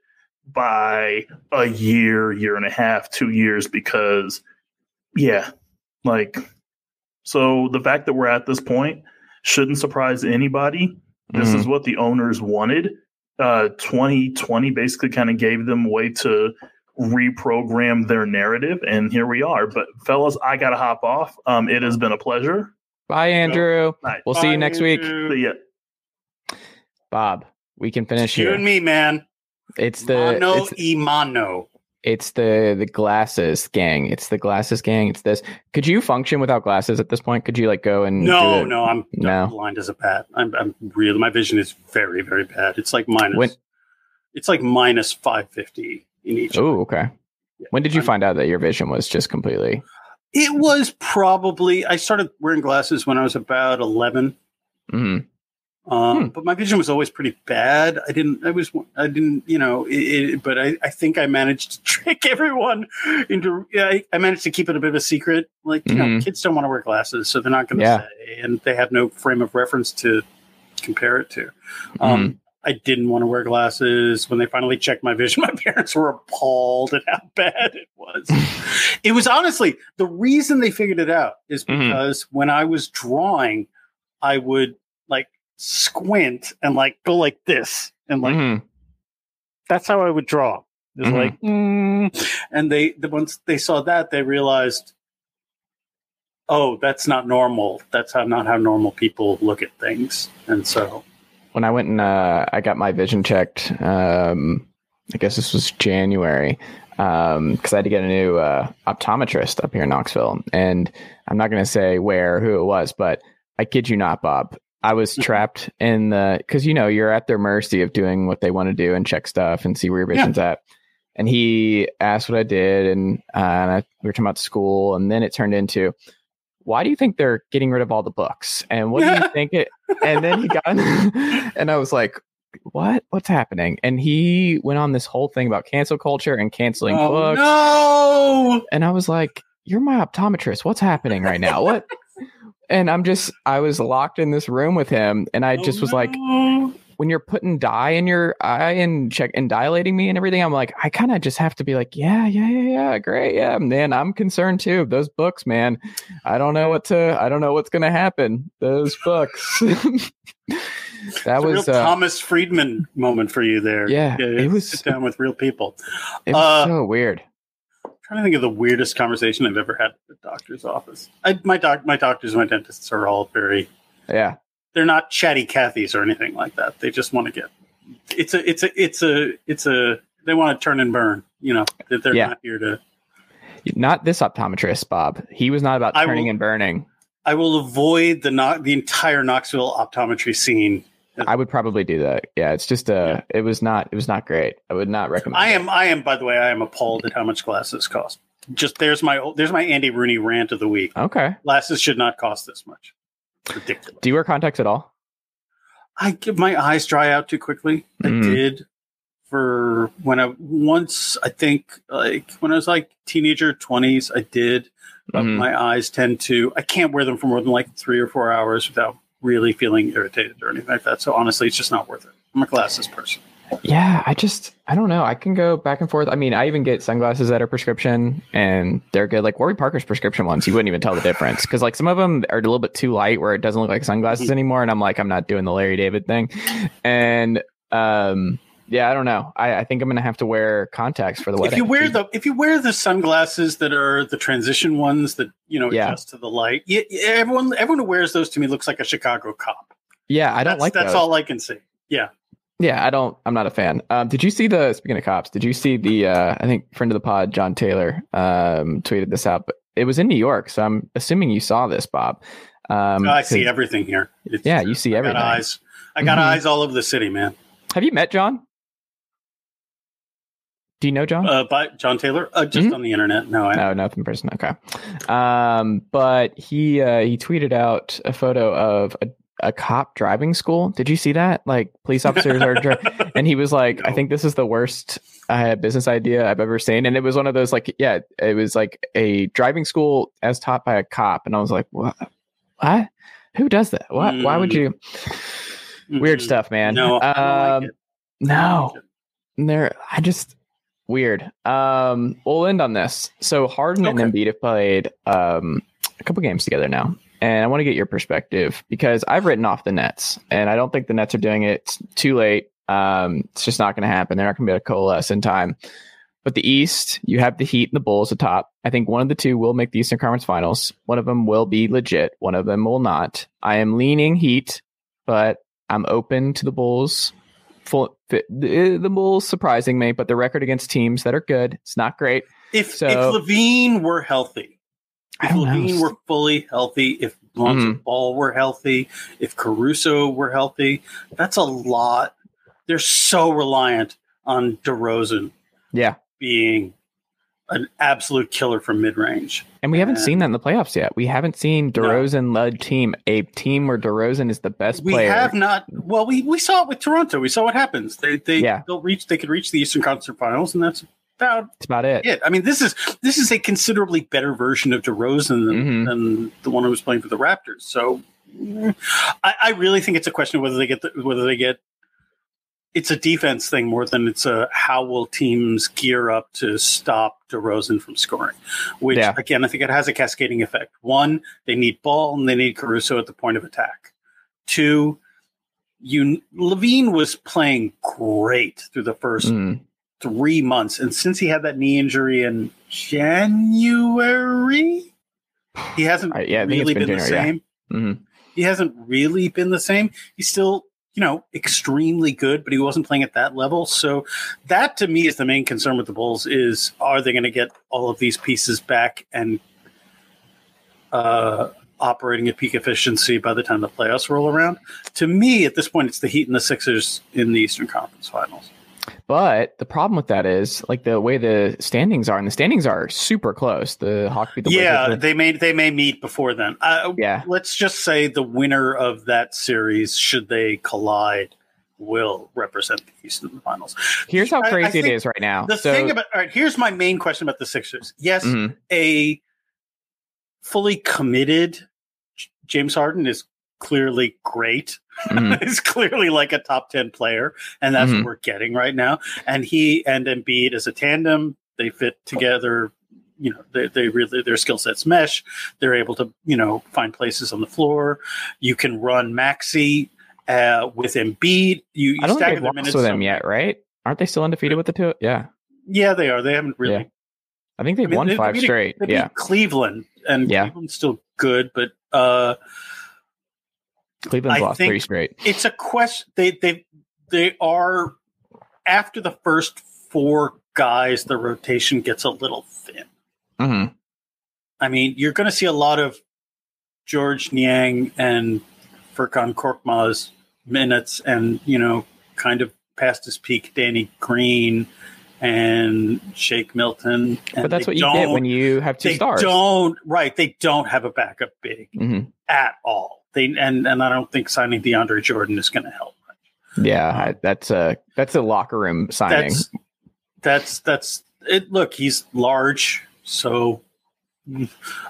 S3: by a year, year and a half, two years because, yeah, like so the fact that we're at this point shouldn't surprise anybody. This
S1: Mhm.
S3: is what the owners wanted. Uh, 2020 basically kind of gave them way to reprogram their narrative, and here we are. But fellas, I gotta hop off. Um, it has been a pleasure.
S1: Bye, Andrew.
S3: Night.
S1: We'll see you
S4: Bye,
S1: next week.
S3: See ya.
S1: Bob, we can finish
S4: You
S1: here.
S4: and me, man.
S1: It's the
S4: Mano
S1: it's,
S4: y mano.
S1: It's the the glasses gang. It's the glasses gang. It's this. Could you function without glasses at this point? Could you like go and
S4: No, no, I'm,
S1: No.
S4: I'm blind as a bat. I'm, I'm real. My vision is very, very bad. It's like minus.
S1: When-
S4: it's like minus five fifty in each.
S1: Oh, okay.
S4: Yeah,
S1: When did you
S4: I'm-
S1: find out that your vision was just completely?
S4: It was probably. I started wearing glasses when I was about eleven.
S1: Mhm.
S4: Um,
S1: Hmm.
S4: But my vision was always pretty bad. I didn't. I was. I didn't. You know. It, it, but I, I think I managed to trick everyone into. Yeah, I, I managed to keep it a bit of a secret. Like you know,
S1: Mhm.
S4: kids don't want to wear glasses, so they're not going to
S1: Yeah.
S4: say, and they have no frame of reference to compare it to. Um, I didn't want to wear glasses. When they finally checked my vision, my parents were appalled at how bad it was. it was honestly the reason they figured it out is
S1: Mhm.
S4: because when I was drawing, I would squint and like go like this and like
S1: Mhm.
S4: that's how I would draw. Just
S1: Mhm.
S4: like, mm. and they the once they saw that they realized, oh, that's not normal. That's how not how normal people look at things. And so,
S1: when I went and uh, I got my vision checked, um, I guess this was January, because I had to get a new uh, optometrist up here in Knoxville. And I'm not going to say where, who it was, but I kid you not, Bob. I was trapped in the, because you know, you're at their mercy of doing what they want to do and check stuff and see where your vision's at. And he asked what I did, and, uh, and I, we were talking about school, and then it turned into, why do you think they're getting rid of all the books? And what do you think it? And then he got, and I was like, what? What's happening? And he went on this whole thing about cancel culture and canceling
S4: oh,
S1: books.
S4: no,
S1: And I was like, you're my optometrist. What's happening right now? What? And I'm just, I was locked in this room with him, and I just
S4: Oh,
S1: was like, when you're putting dye in your eye and check and dilating me and everything, I'm like, I kind of just have to be like, yeah, yeah, yeah, yeah, great, yeah, man. I'm concerned too. Those books, man. I don't know what to. I don't know what's gonna happen. Those books. that
S4: It's a
S1: was
S4: real
S1: uh,
S4: Thomas Friedman moment for you there.
S1: Yeah, it was-
S4: sit down with real people.
S1: it was
S4: uh,
S1: so weird.
S4: Trying to think of the weirdest conversation I've ever had at the doctor's office. I, my doc, my doctors, and my dentists are all very.
S1: Yeah,
S4: They're not chatty Cathys or anything like that. They just want to get. It's a. It's a. It's a. It's a. They want to turn and burn. You know that they're
S1: Yeah.
S4: not here to.
S1: not this optometrist, Bob. He was not about turning
S4: will-
S1: and burning.
S4: I will avoid the the entire Knoxville optometry scene.
S1: I would probably do that. Yeah, it's just uh it was not it was not great. I would not recommend.
S4: I am. I am. By the way, I am appalled at how much glasses cost. Just there's my there's my Andy Rooney rant of the week.
S1: okay.
S4: Glasses should not cost this much. Ridiculous.
S1: Do you wear contacts at all?
S4: I give my eyes dry out too quickly. I
S1: Mm.
S4: did for when I once I think like when I was like teenager twenties I did. But
S1: Mhm.
S4: my eyes tend to I can't wear them for more than like three or four hours without really feeling irritated or anything like that. So honestly, it's just not worth it. I'm a glasses person.
S1: Yeah, I just I don't know. I can go back and forth. I mean, I even get sunglasses that are prescription and they're good. Like Warby Parker's prescription ones, you wouldn't even tell the difference because like some of them are a little bit too light where it doesn't look like sunglasses anymore. And I'm like, I'm not doing the Larry David thing. And um, yeah, I don't know. I, I think I'm gonna have to wear contacts for the wedding.
S4: If you wear the if you wear the sunglasses that are the transition ones that you know
S1: Yeah.
S4: adjust to the light, yeah, everyone everyone who wears those to me looks like a Chicago cop.
S1: yeah, I don't
S4: that's,
S1: like
S4: that's
S1: those.
S4: all I can see. Yeah,
S1: Yeah, I don't. I'm not a fan. Um, did you see the? Speaking of cops, did you see the? Uh, I think friend of the pod, John Taylor, um, tweeted this out. But it was in New York, so I'm assuming you saw this, Bob. Um,
S4: I see everything here. It's
S1: Yeah, you see
S4: I
S1: everything.
S4: got eyes. I got
S1: Mhm.
S4: eyes all over the city, man.
S1: Have you met John? Do you know John?
S4: Uh, but John Taylor, uh, just
S1: Mhm.
S4: on the internet. No, I,
S1: No, nothing person. Okay. Um, but he uh, he tweeted out a photo of a, a cop driving school. Did you see that? Like police officers are, dri- and he was like, "I think this is the worst uh, business idea I've ever seen." And it was one of those like, yeah, it was like a driving school as taught by a cop, and I was like, "What? What? Who does that? What? Why would
S4: Mm.
S1: you?" Weird
S4: Mhm.
S1: stuff, man.
S4: No, I
S1: um,
S4: like it.
S1: no, there. I just weird. Um, we'll end on this. So Harden
S4: Okay.
S1: and Embiid have played um a couple games together now, and I want to get your perspective because I've written off the Nets, and I don't think the Nets are doing it. It's too late. Um, it's just not going to happen. They're not going to be able to coalesce in time. But the East, you have the Heat and the Bulls atop. I think one of the two will make the Eastern Conference Finals. One of them will be legit. One of them will not. I am leaning Heat, but I'm open to the Bulls. Full, the, the Bulls surprising me, but the record against teams that are good, it's not great.
S4: If
S1: so-
S4: if LaVine were healthy, if
S1: don't know.
S4: LaVine were fully healthy, if Lonzo
S1: Mhm.
S4: Ball were healthy, if Caruso were healthy, that's a lot. They're so reliant on DeRozan
S1: Yeah.
S4: being an absolute killer from mid range.
S1: And we haven't
S4: And-
S1: seen that in the playoffs yet. We haven't seen DeRozan led team, a team where DeRozan is the best
S4: We
S1: player.
S4: We have not. Well, we, we saw it with Toronto. We saw what happens. They they
S1: Yeah.
S4: they'll reach. They could reach the Eastern Conference Finals, and that's about
S1: That's about it.
S4: it. I mean, this is this is a considerably better version of DeRozan than,
S1: Mhm.
S4: than the one who was playing for the Raptors. So, I, I really think it's a question of whether they get the, whether they get. It's a defense thing more than it's a how will teams gear up to stop DeRozan from scoring. Which
S1: Yeah.
S4: again, I think it has a cascading effect. One, they need ball and they need Caruso at the point of attack. Two, you LaVine was playing great through the first
S1: Mm.
S4: three months. And since he had that knee injury in January, he hasn't
S1: Uh, yeah, I think it's
S4: really
S1: been
S4: been, the
S1: January,
S4: same.
S1: Mhm.
S4: He hasn't really been the same. He's still, you know, extremely good, but he wasn't playing at that level. So that to me is the main concern with the Bulls is are they going to get all of these pieces back and uh, operating at peak efficiency by the time the playoffs roll around? To me, at this point, it's the Heat and the Sixers in the Eastern Conference Finals.
S1: But the problem with that is like the way the standings are, and the standings are super close. The Hawks beat the
S4: yeah,
S1: Wizards.
S4: they may they may meet before then. Uh,
S1: Yeah.
S4: let's just say the winner of that series, should they collide, will represent the East in the finals.
S1: Here's how
S4: I- I
S1: crazy it is right now.
S4: The
S1: so,
S4: thing about all right, here's my main question about the Sixers. Yes,
S1: Mhm.
S4: a fully committed James Harden is clearly great.
S1: Mhm.
S4: is clearly like a top 10 player and that's
S1: Mhm.
S4: what we're getting right now and he and Embiid as a tandem they fit together you know they, they really their skill sets mesh they're able to you know find places on the floor you can run Maxey uh, with Embiid. You, you
S1: I don't think they've lost with them yet, right? Aren't they still undefeated with the two? Yeah,
S4: Yeah, they are. They haven't really.
S1: Yeah. I think they've
S4: I mean,
S1: won
S4: they- they
S1: five
S4: beat-
S1: straight.
S4: They beat
S1: Yeah,
S4: Cleveland, and
S1: Yeah.
S4: Cleveland's still good, but uh,
S1: Cleveland's
S4: I
S1: lost
S4: think-
S1: straight.
S4: it's a question. They they they are after the first four guys, the rotation gets a little thin.
S1: hmm
S4: I mean, you're going to see a lot of Georges Niang and Furkan Korkmaz minutes, and you know, kind of past his peak, Danny Green and Shake Milton. And
S1: But that's what you get when you have two
S4: they
S1: stars.
S4: don't right. They don't have a backup big
S1: hmm
S4: at all. They and and I don't think signing DeAndre Jordan is going to help.
S1: Yeah, I, that's a that's a locker room signing.
S4: That's that's that's it. Look, he's large, so.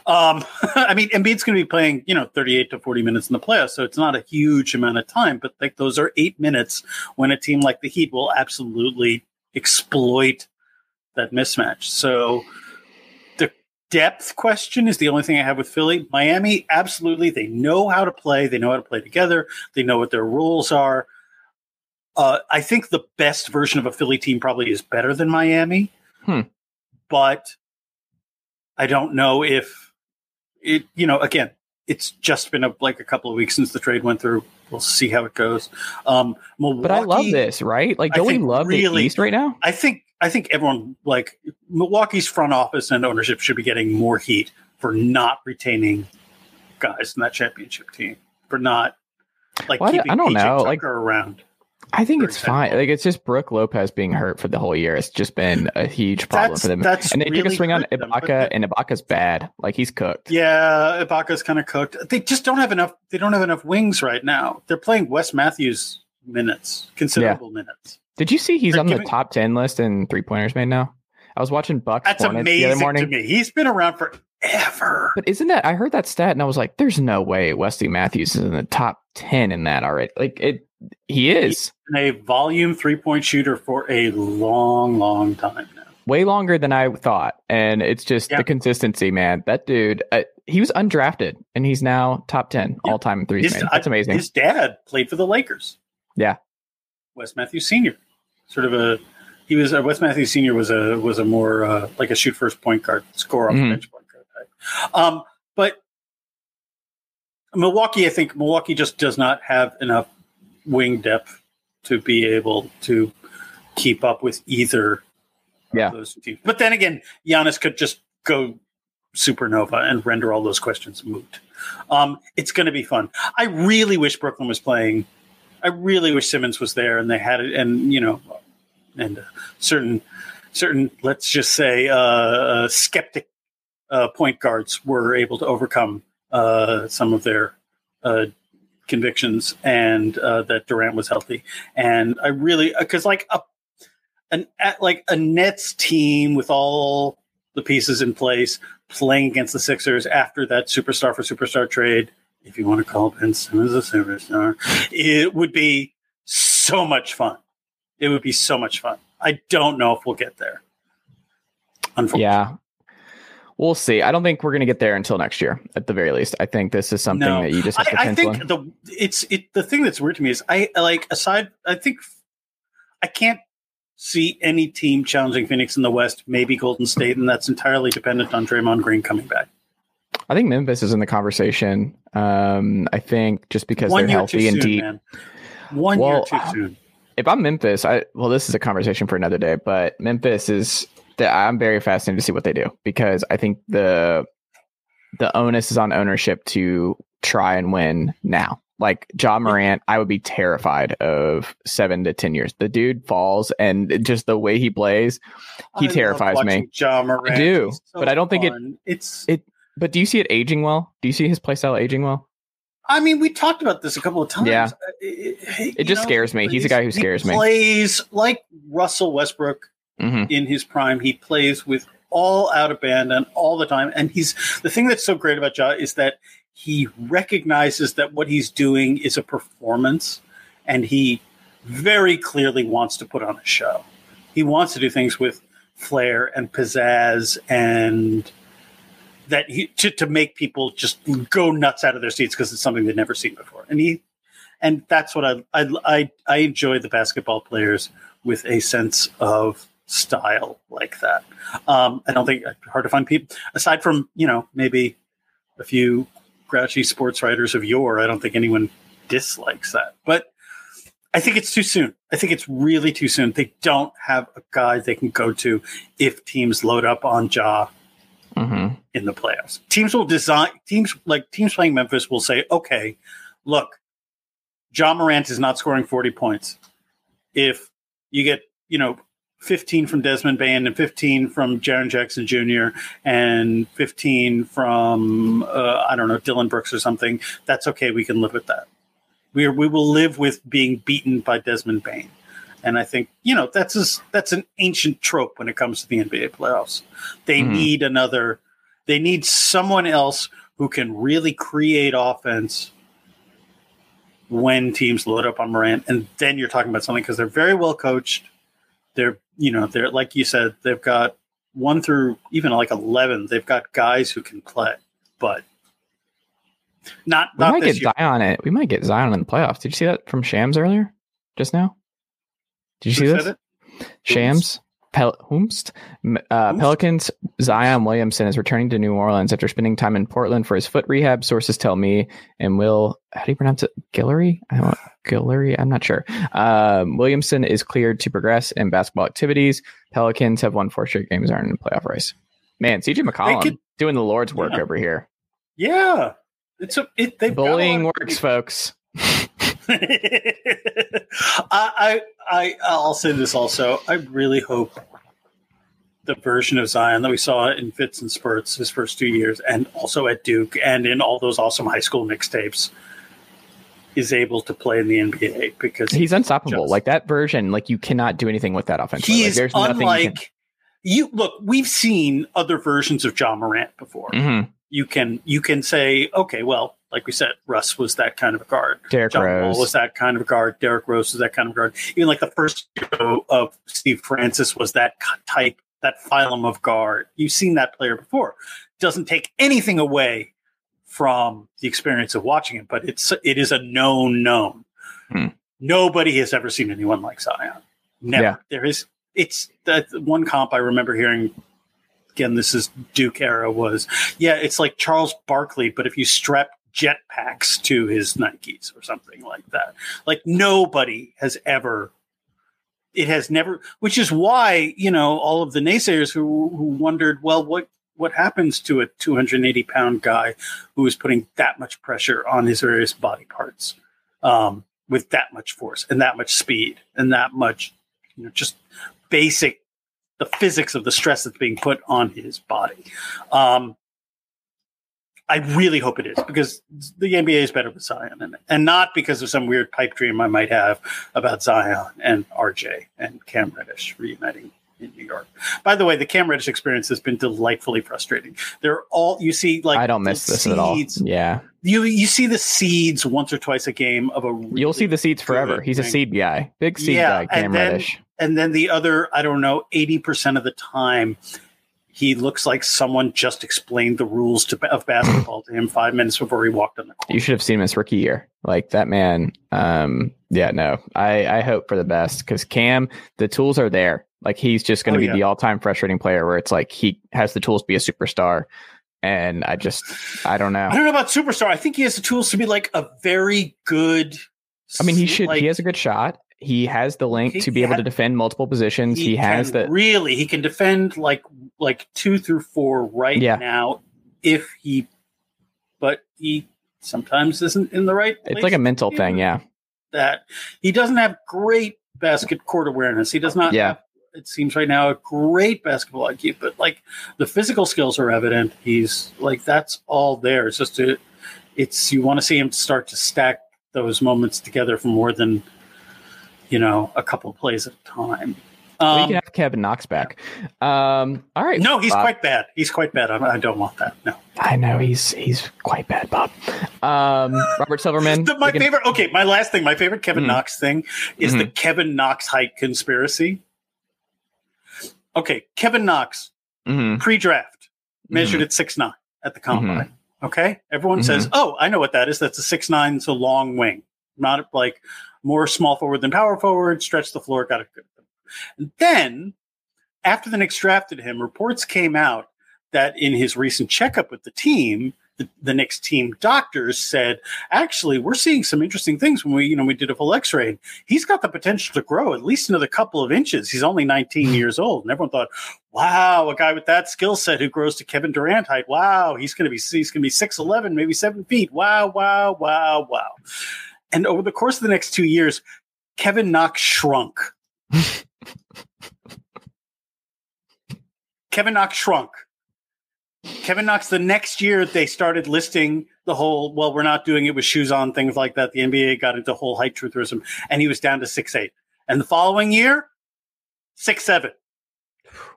S4: Um, I mean, Embiid's going to be playing, you know, 38 to 40 minutes in the playoffs, so it's not a huge amount of time, but like those are eight minutes when a team like the Heat will absolutely exploit that mismatch. So depth question is the only thing I have with Philly. Miami, absolutely, they know how to play, they know how to play together, they know what their rules are. Uh, I think the best version of a Philly team probably is better than Miami,
S1: Hmm.
S4: but I don't know if it. You know, again, it's just been a, like a couple of weeks since the trade went through. We'll see how it goes. Um, Milwaukee,
S1: but I love this, right? Like, don't we love
S4: really-
S1: the East right now?
S4: I think I think everyone like Milwaukee's front office and ownership should be getting more heat for not retaining guys in that championship team for not like
S1: Well,
S4: keeping
S1: I don't
S4: PJ
S1: know,
S4: Tucker
S1: like-
S4: around.
S1: I think it's fine. Like, it's just Brook Lopez being hurt for the whole year. It's just been a huge problem
S4: That's
S1: for them.
S4: that's
S1: And they took a swing on
S4: hurt them,
S1: Ibaka, and Ibaka's bad. Like, he's cooked.
S4: Yeah, Ibaka's kind of cooked. They just don't have enough. They don't have enough wings right now. They're playing Wes Matthews minutes, considerable minutes.
S1: Did you see he's
S4: They're
S1: on
S4: giving-
S1: the top 10 list in three pointers made now? I was watching Bucks
S4: That's
S1: Hornets the other
S4: amazing
S1: morning.
S4: to me. He's been around forever.
S1: But isn't that I heard that stat and I was like, there's no way Wesley Matthews is in the top ten in that already. Like it he is
S4: a volume three point shooter for a long, long time now.
S1: way longer than I thought. And it's just
S4: Yeah.
S1: the consistency, man. That dude uh, he was undrafted and he's now top ten
S4: Yeah.
S1: all time in threes.
S4: His,
S1: Man. That's amazing.
S4: His dad played for the Lakers.
S1: Yeah.
S4: Wes Matthews Senior, sort of a he was uh, Wes Matthews Senior was a was a more uh, like a shoot first point guard, score off
S1: Mhm.
S4: the bench point guard type. Um, but Milwaukee, I think Milwaukee just does not have enough wing depth to be able to keep up with either
S1: Yeah.
S4: of those teams. But then again, Giannis could just go supernova and render all those questions moot. Um, it's going to be fun. I really wish Brooklyn was playing. I really wish Simmons was there and they had it, and you know, and certain certain let's just say uh, uh, skeptic uh, point guards were able to overcome uh, some of their uh, convictions, and uh, that Durant was healthy. And I really because like a an like a Nets team with all the pieces in place playing against the Sixers after that superstar for superstar trade, if you want to call Ben Simmons a superstar, it would be so much fun. It would be so much fun. I don't know if we'll get there. Unfortunately.
S1: yeah. We'll see. I don't think we're going to get there until next year, at the very least. I think this is something
S4: No.
S1: that you just have to
S4: I, I think
S1: in.
S4: the it's it the thing that's weird to me is I like aside I think I can't see any team challenging Phoenix in the West, maybe Golden State, and that's entirely dependent on Draymond Green coming back.
S1: I think Memphis is in the conversation. Um, I think just because
S4: One
S1: they're healthy and
S4: soon,
S1: deep.
S4: man. One
S1: Well,
S4: year too soon.
S1: If I'm Memphis, I well, this is a conversation for another day. But Memphis is that I'm very fascinated to see what they do because I think the the onus is on ownership to try and win now. Like Ja Morant, I would be terrified of seven to ten years. The dude falls, and just the way he plays. he
S4: I
S1: terrifies me.
S4: Ja Morant.
S1: I do,
S4: so
S1: but I don't think it-
S4: It's.
S1: it- But do you see it aging well? Do you see his playstyle aging well?
S4: I mean, we talked about this a couple of times.
S1: Yeah.
S4: Uh, It,
S1: It just scares me. He's a guy who scares
S4: he
S1: me.
S4: Plays like Russell Westbrook
S1: hmm
S4: in his prime. He plays with all out abandon all the time. And he's the thing that's so great about Ja is that he recognizes that what he's doing is a performance and he very clearly wants to put on a show. He wants to do things with flair and pizzazz and that he to, to make people just go nuts out of their seats because it's something they've never seen before. And he and that's what I I I, I enjoy the basketball players with a sense of style like that. Um, I don't think hard to find people aside from you know maybe a few grouchy sports writers of yore. I don't think anyone dislikes that, but I think it's too soon. I think it's really too soon. They don't have a guy they can go to if teams load up on Ja
S1: Mm-hmm.
S4: in the playoffs. Teams will design teams like teams playing Memphis will say, okay, look, Ja Morant is not scoring 40 points. If you get, you know, 15 from Desmond Bane and 15 from Jaren Jackson Jr. and 15 from uh, I don't know Dillon Brooks or something, that's okay. We can live with that. We are, we will live with being beaten by Desmond Bane. And I think you know that's a, that's an ancient trope when it comes to the NBA playoffs. They
S1: Mhm.
S4: need another. They need someone else who can really create offense when teams load up on Morant, and then you're talking about something because they're very well coached. They're you know they're like you said they've got one through even like eleven. They've got guys who can play, but not
S1: We
S4: not
S1: might get
S4: year.
S1: Zion. It. We might get Zion in the playoffs. Did you see that from Shams earlier? Just now. Did you see
S4: Who
S1: this? Shams. Pel- Whomst? M- Uh,
S4: Whomst?
S1: Pelicans Zion Williamson is returning to New Orleans after spending time in Portland for his foot rehab. Sources tell me, and Will, how do you pronounce it? Guillory? I don't Guillory. I'm not sure. Um, Williamson is cleared to progress in basketball activities. Pelicans have won four straight games, are in the playoff race. Man, CJ McCollum
S4: could-
S1: doing the Lord's work
S4: Yeah.
S1: over here.
S4: Yeah, it's a it. They've got a
S1: Bullying works, folks.
S4: I, I, I, I'll say this also. I really hope the version of Zion that we saw in fits and spurts his first two years, and also at Duke and in all those awesome high school mixtapes, is able to play in the NBA because
S1: He's unstoppable.
S4: just-
S1: Like that version, like you cannot do anything with that offense.
S4: he
S1: Like,
S4: is
S1: there's nothing you can-
S4: unlike you. Look, we've seen other versions of Ja Morant before.
S1: Mhm.
S4: You can you can say, okay, well, like we said, Russ was that kind of a guard.
S1: Derrick
S4: John
S1: Rose.
S4: Wall was that kind of a guard. Derrick Rose was that kind of guard. Even like the first show of Steve Francis was that type, that phylum of guard. You've seen that player before. Doesn't take anything away from the experience of watching him, but it's it is a known known.
S1: Hmm.
S4: Nobody has ever seen anyone like Zion. Never.
S1: Yeah.
S4: There is. It's that one comp I remember hearing. Again, this is Duke era. Was yeah, it's like Charles Barkley, but if you strap jetpacks to his Nikes or something like that. Like nobody has ever. It has never, which is why you know all of the naysayers who who wondered, well, what what happens to a 280 pound guy who is putting that much pressure on his various body parts um, with that much force and that much speed and that much, you know, just basic the physics of the stress that's being put on his body. Um, I really hope it is because the NBA is better with Zion in it, and not because of some weird pipe dream I might have about Zion and RJ and Cam Reddish reuniting in New York. By the way, the Cam Reddish experience has been delightfully frustrating. They're all you see like
S1: I don't miss
S4: the
S1: this at all.
S4: seeds-
S1: Yeah,
S4: You you see the seeds once or twice a game of a. Really
S1: you'll see the seeds forever.
S4: good
S1: He's a
S4: thing.
S1: seed guy, big seed
S4: Yeah,
S1: guy. Cam
S4: and then-
S1: Reddish.
S4: and then the other i don't know 80% of the time he looks like someone just explained the rules to, of basketball to him five minutes before he walked on the court
S1: You should have seen him his rookie year. Like that man. Um, yeah, no, I, I hope for the best because Cam, the tools are there. Like he's just going to
S4: Oh,
S1: be
S4: yeah.
S1: the all time frustrating player where it's like he has the tools to be a superstar. And I just, I don't know.
S4: i don't know about superstar i think he has the tools to be like a very good
S1: I mean, he should.
S4: like,
S1: he has a good shot. He has the length
S4: He-
S1: to be able
S4: ha-
S1: to defend multiple positions. He, has
S4: can
S1: the.
S4: really he can defend like like two through four right
S1: Yeah.
S4: now if he but he sometimes isn't in the right
S1: It's like a mental thing. Yeah.
S4: that he doesn't have great basket court awareness. He does not
S1: Yeah.
S4: have, it seems right now, a great basketball IQ, but like the physical skills are evident. He's like, that's all there. It's just, a, it's, you want to see him start to stack those moments together for more than, you know, a couple plays at a time. Um,
S1: can have Kevin Knox back. Um, all right.
S4: no, he's
S1: Bob.
S4: quite bad. He's quite bad. I, I don't want that. No.
S1: I know he's he's quite bad, Bob. Um, Robert Silverman.
S4: The- my
S1: can-
S4: favorite, okay, my last thing, my favorite Kevin
S1: Mhm.
S4: Knox thing is the Kevin Knox height conspiracy. Okay, Kevin Knox,
S1: Mhm,
S4: pre-draft measured
S1: mhm.
S4: at six nine at the combine. Okay, everyone says, "Oh, I know what that is. That's a six nine. It's a long wing." not like more small forward than power forward, stretched the floor, got it good. And then after the Knicks drafted him, reports came out that in his recent checkup with the team, the, the Knicks team doctors said, actually, we're seeing some interesting things when we, you know, we did a full X-ray. He's got the potential to grow at least another couple of inches. He's only 19 hmm. years old, and everyone thought, wow, a guy with that skill set who grows to Kevin Durant height. Wow, he's going to be he's going to be six eleven, maybe seven feet. Wow, wow, wow, wow. And over the course of the next two years, Kevin Knox shrunk. Kevin Knox shrunk. Kevin Knox, the next year they started listing the whole, well, we're not doing it with shoes on, things like that. The NBA got into whole height trutherism, and he was down to six eight. And the following year, six seven.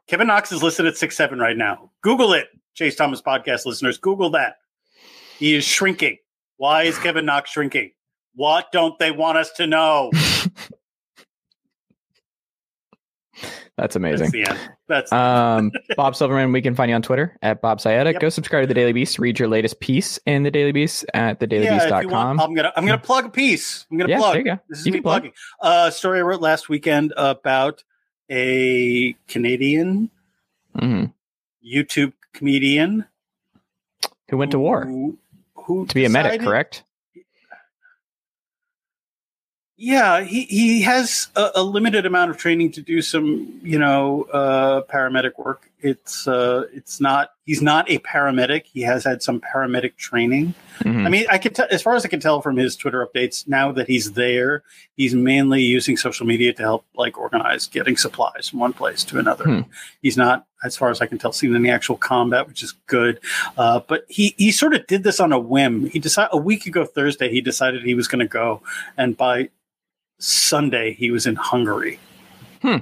S4: Kevin Knox is listed at six seven right now. Google it, Chase Thomas podcast listeners. Google that. He is shrinking. Why is Kevin Knox shrinking? What don't they want us to know?
S1: That's amazing.
S4: That's the end. That's
S1: um, Bob Silverman. We can find you on Twitter at Bob Sayeda.
S4: Yep.
S1: Go subscribe to the Daily Beast. Read your latest piece in the Daily Beast at
S4: yeah,
S1: thedailybeast.com.
S4: want, I'm gonna I'm gonna plug a piece. I'm gonna
S1: Yeah,
S4: plug.
S1: there you go.
S4: This is
S1: You
S4: me
S1: plug.
S4: plugging. A story I wrote last weekend about a Canadian
S1: Mhm.
S4: YouTube comedian
S1: Who went to war
S4: who, who
S1: to be a medic? Correct.
S4: Yeah, he he has a, a limited amount of training to do some, you know, uh, paramedic work. It's uh, it's not he's not a paramedic. He has had some paramedic training.
S1: Mhm.
S4: I mean, I can tell as far as I can tell from his Twitter updates now that he's there, he's mainly using social media to help like organize getting supplies from one place to another.
S1: Hmm.
S4: He's not, as far as I can tell, seen any actual combat, which is good. Uh, but he he sort of did this on a whim. He decided a week ago Thursday he decided he was going to go, and by Sunday he was in Hungary.
S1: Hmm.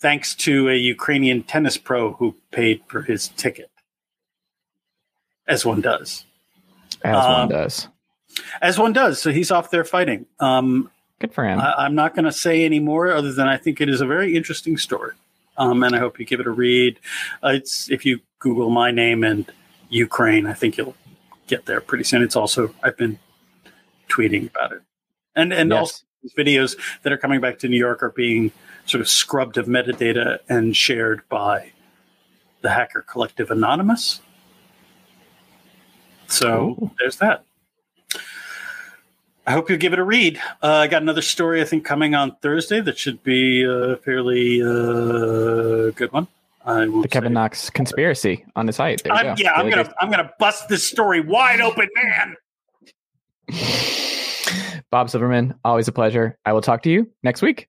S4: Thanks to a Ukrainian tennis pro who paid for his ticket, as one does
S1: As one
S4: um,
S1: does.
S4: as one does. So he's off there fighting. Um,
S1: Good for him.
S4: I, I'm not going to say any more other than I think it is a very interesting story, um, and I hope you give it a read. Uh, it's if you Google my name and Ukraine, I think you'll get there pretty soon. It's also I've been tweeting about it, and and
S1: Yes.
S4: also these videos that are coming back to New York are being sort of scrubbed of metadata and shared by the hacker collective Anonymous. So
S1: Ooh.
S4: there's that. I hope you give it a read. Uh, I got another story I think coming on Thursday that should be a fairly uh, good one. I
S1: the Kevin Knox conspiracy on his site. There you
S4: I'm,
S1: go.
S4: yeah, I'm gonna I'm gonna bust this story wide open, man.
S1: Bob Silverman, always a pleasure. I will talk to you next week.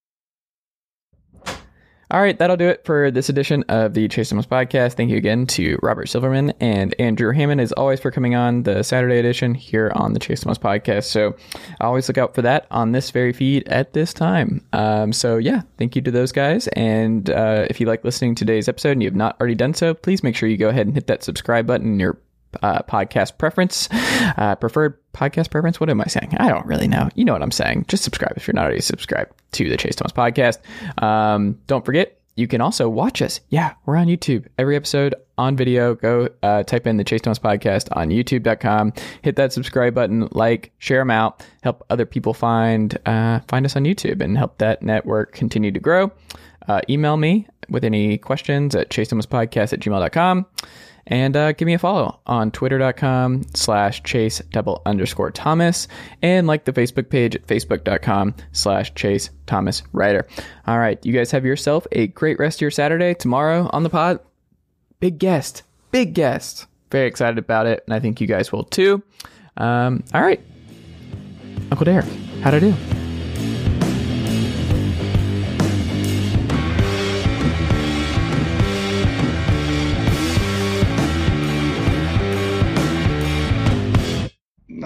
S1: All right, that'll do it for this edition of the Chase Thomas podcast. Thank you again to Robert Silverman and Andrew Hammond, as always, for coming on the Saturday edition here on the Chase Thomas podcast. So always look out for that on this very feed at this time. Um, so, yeah, thank you to those guys. And uh, if you like listening to today's episode and you have not already done so, please make sure you go ahead and hit that subscribe button in your uh, podcast preference, uh, preferred podcast preference. What am I saying? I don't really know. You know what I'm saying. Just subscribe if you're not already subscribed to the Chase Thomas podcast. Um, don't forget, you can also watch us. Yeah, we're on YouTube. Every episode on video. Go uh, type in the Chase Thomas podcast on youtube.com. Hit that subscribe button, like, share them out, help other people find uh, find us on YouTube and help that network continue to grow. Uh, email me with any questions at chase thomas podcast at gmail.com and uh, give me a follow on twitter.com slash chase double underscore thomas and like the facebook page at facebook.com slash chase thomas writer. All right you guys have yourself a great rest of your saturday. Tomorrow on the pod big guest big guest. Very excited about it and i think you guys will too. Um, all right. Uncle derek how'd i do